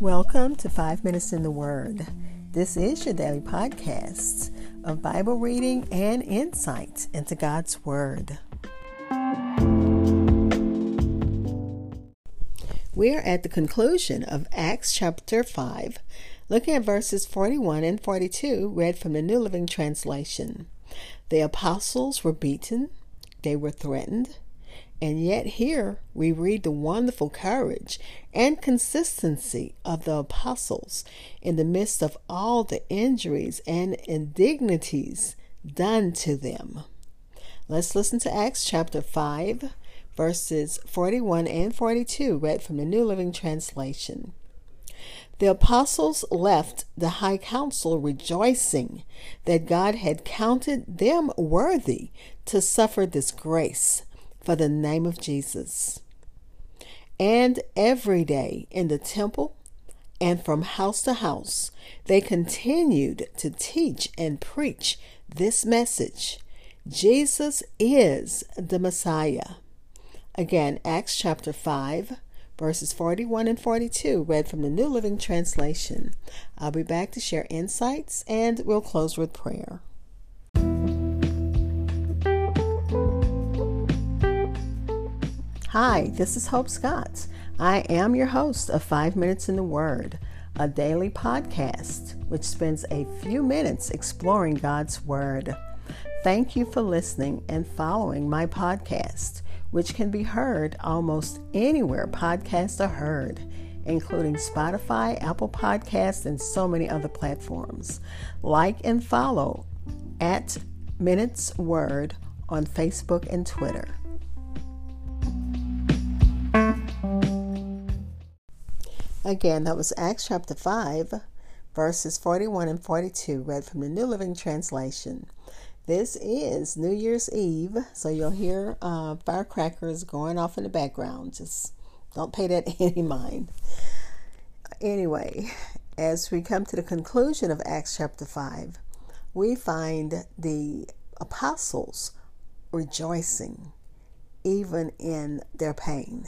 Welcome to Five Minutes in the Word. This is your daily podcast of Bible reading and insight into God's Word. We are at the conclusion of Acts chapter 5, looking at verses 41 and 42, read from the New Living Translation. The apostles were beaten, they were threatened, and yet, here we read the wonderful courage and consistency of the apostles in the midst of all the injuries and indignities done to them. Let's listen to Acts chapter 5, verses 41 and 42, read from the New Living Translation. The apostles left the high council rejoicing that God had counted them worthy to suffer disgrace for the name of Jesus. And every day in the temple and from house to house, they continued to teach and preach this message Jesus is the Messiah. Again, Acts chapter 5, verses 41 and 42, read from the New Living Translation. I'll be back to share insights and we'll close with prayer. Hi, this is Hope Scott. I am your host of Five Minutes in the Word, a daily podcast which spends a few minutes exploring God's Word. Thank you for listening and following my podcast, which can be heard almost anywhere podcasts are heard, including Spotify, Apple Podcasts, and so many other platforms. Like and follow at Minutes Word on Facebook and Twitter. Again, that was Acts chapter 5, verses 41 and 42, read from the New Living Translation. This is New Year's Eve, so you'll hear uh, firecrackers going off in the background. Just don't pay that any mind. Anyway, as we come to the conclusion of Acts chapter 5, we find the apostles rejoicing even in their pain.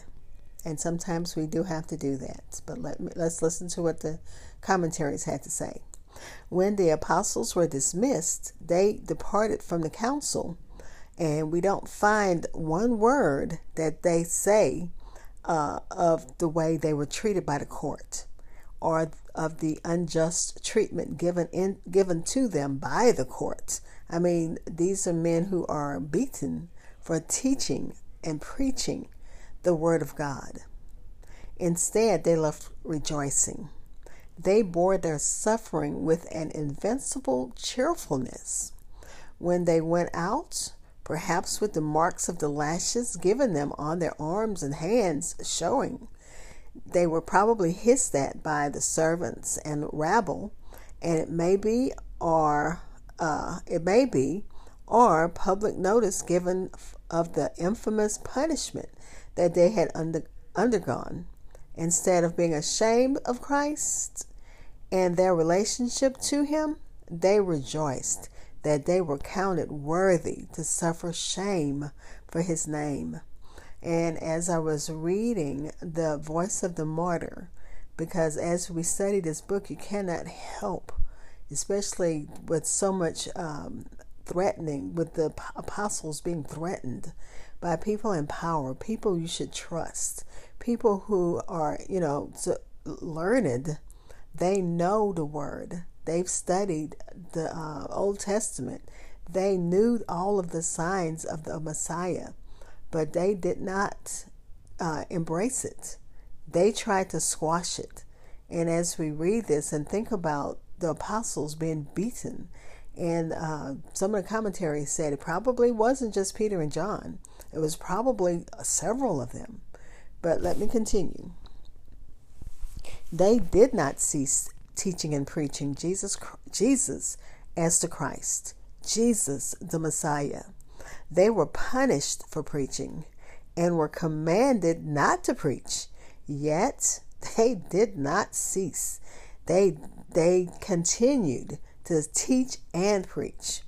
And sometimes we do have to do that. But let me, let's listen to what the commentaries had to say. When the apostles were dismissed, they departed from the council, and we don't find one word that they say uh, of the way they were treated by the court or of the unjust treatment given in given to them by the court. I mean, these are men who are beaten for teaching and preaching the Word of God. Instead, they left rejoicing. They bore their suffering with an invincible cheerfulness. When they went out, perhaps with the marks of the lashes given them on their arms and hands showing, they were probably hissed at by the servants and rabble, and it may be, or uh, it may be, or public notice given of the infamous punishment that they had under, undergone. Instead of being ashamed of Christ and their relationship to Him, they rejoiced that they were counted worthy to suffer shame for His name. And as I was reading The Voice of the Martyr, because as we study this book, you cannot help, especially with so much um, threatening, with the apostles being threatened by people in power, people you should trust, people who are, you know, learned. They know the word. They've studied the uh, Old Testament. They knew all of the signs of the Messiah, but they did not uh, embrace it. They tried to squash it. And as we read this and think about the apostles being beaten, and uh, some of the commentaries said it probably wasn't just Peter and John. It was probably several of them. But let me continue. They did not cease teaching and preaching Jesus, Jesus as the Christ, Jesus the Messiah. They were punished for preaching and were commanded not to preach. Yet they did not cease. They they continued to teach and preach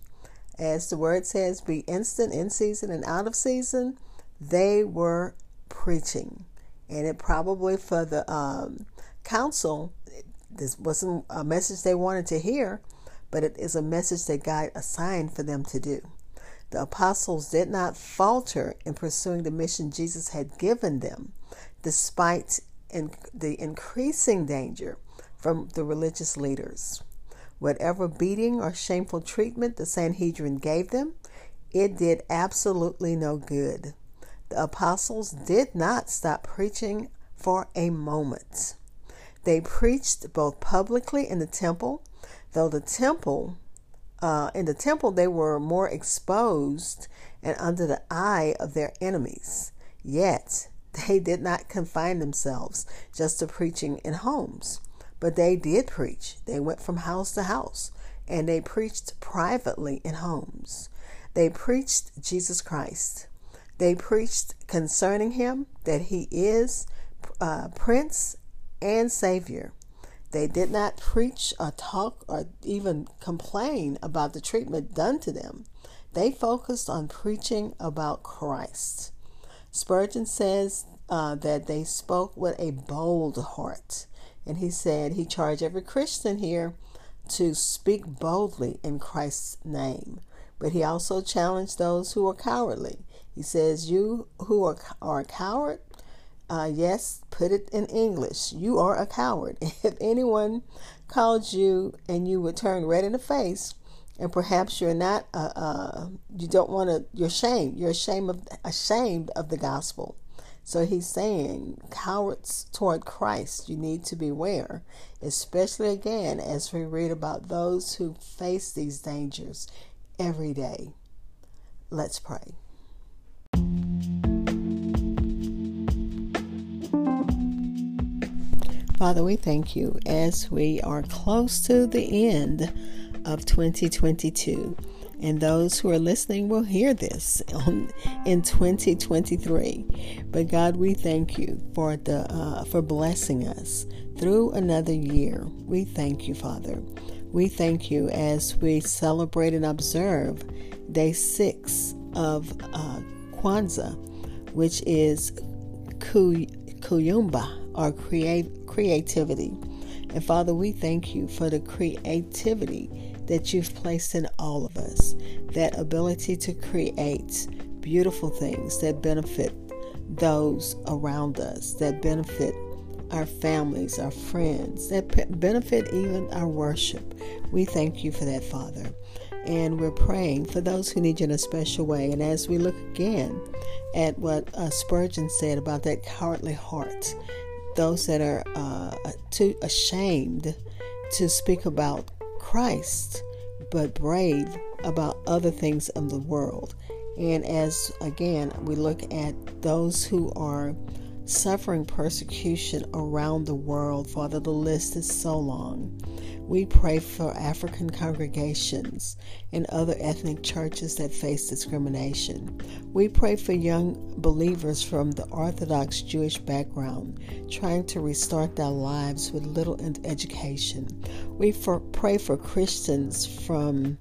as the word says, be instant in season and out of season, they were preaching. And it probably for the um, council. This wasn't a message they wanted to hear, but it is a message that God assigned for them to do. The apostles did not falter in pursuing the mission Jesus had given them, despite in the increasing danger from the religious leaders. Whatever beating or shameful treatment the Sanhedrin gave them, it did absolutely no good. The apostles did not stop preaching for a moment. They preached both publicly in the temple, though the temple, uh, in the temple, they were more exposed and under the eye of their enemies. Yet, they did not confine themselves just to preaching in homes, but they did preach. They went from house to house and they preached privately in homes. They preached Jesus Christ. They preached concerning him that he is uh, Prince and Savior. They did not preach or talk or even complain about the treatment done to them. They focused on preaching about Christ. Spurgeon says uh, that they spoke with a bold heart. And he said he charged every Christian here to speak boldly in Christ's name. But he also challenged those who are cowardly. He says, You who are, are a coward, uh, yes, put it in English. You are a coward. If anyone called you and you would turn red in the face, and perhaps you're not, uh, uh, you don't want to, you're ashamed. You're ashamed of, ashamed of the gospel. So he's saying, cowards toward Christ, you need to beware, especially again as we read about those who face these dangers every day. Let's pray. Father, we thank you as we are close to the end of 2022. And those who are listening will hear this in 2023. But God, we thank you for the uh, for blessing us through another year. We thank you, Father. We thank you as we celebrate and observe day six of uh, Kwanzaa, which is Kuumba or create, creativity. And Father, we thank you for the creativity that you've placed in all of us, that ability to create beautiful things that benefit those around us, that benefit our families, our friends, that benefit even our worship. We thank you for that, Father. And we're praying for those who need you in a special way. And as we look again at what uh, Spurgeon said about that cowardly heart, those that are uh, too ashamed to speak about Christ, but brave about other things of the world. And as again, we look at those who are suffering persecution around the world. Father, the list is so long. We pray for African congregations and other ethnic churches that face discrimination. We pray for young believers from the Orthodox Jewish background trying to restart their lives with little education. We for, pray for Christians from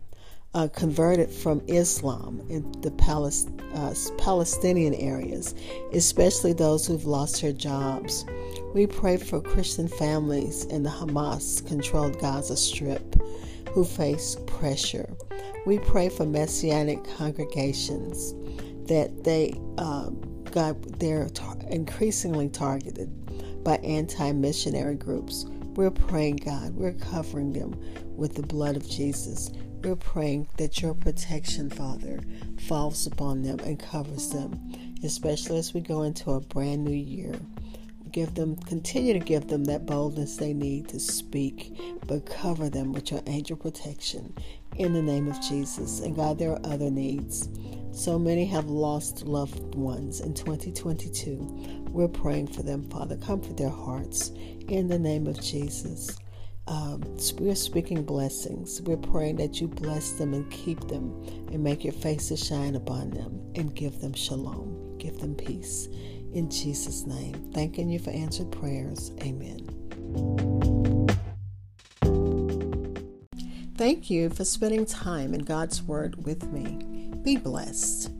uh, converted from Islam in the Palest- uh, Palestinian areas, especially those who've lost their jobs. We pray for Christian families in the Hamas controlled Gaza Strip who face pressure. We pray for messianic congregations that they uh, God they're tar- increasingly targeted by anti-missionary groups. We're praying, God, we're covering them with the blood of Jesus. We're praying that your protection, Father, falls upon them and covers them, especially as we go into a brand new year. Give them, continue to give them that boldness they need to speak, but cover them with your angel protection in the name of Jesus. And God, there are other needs. So many have lost loved ones in 2022. We're praying for them, Father. Comfort their hearts in the name of Jesus um, we're speaking blessings. We're praying that you bless them and keep them and make your face to shine upon them and give them shalom, give them peace. In Jesus' name, thanking you for answered prayers. Amen. Thank you for spending time in God's Word with me. Be blessed.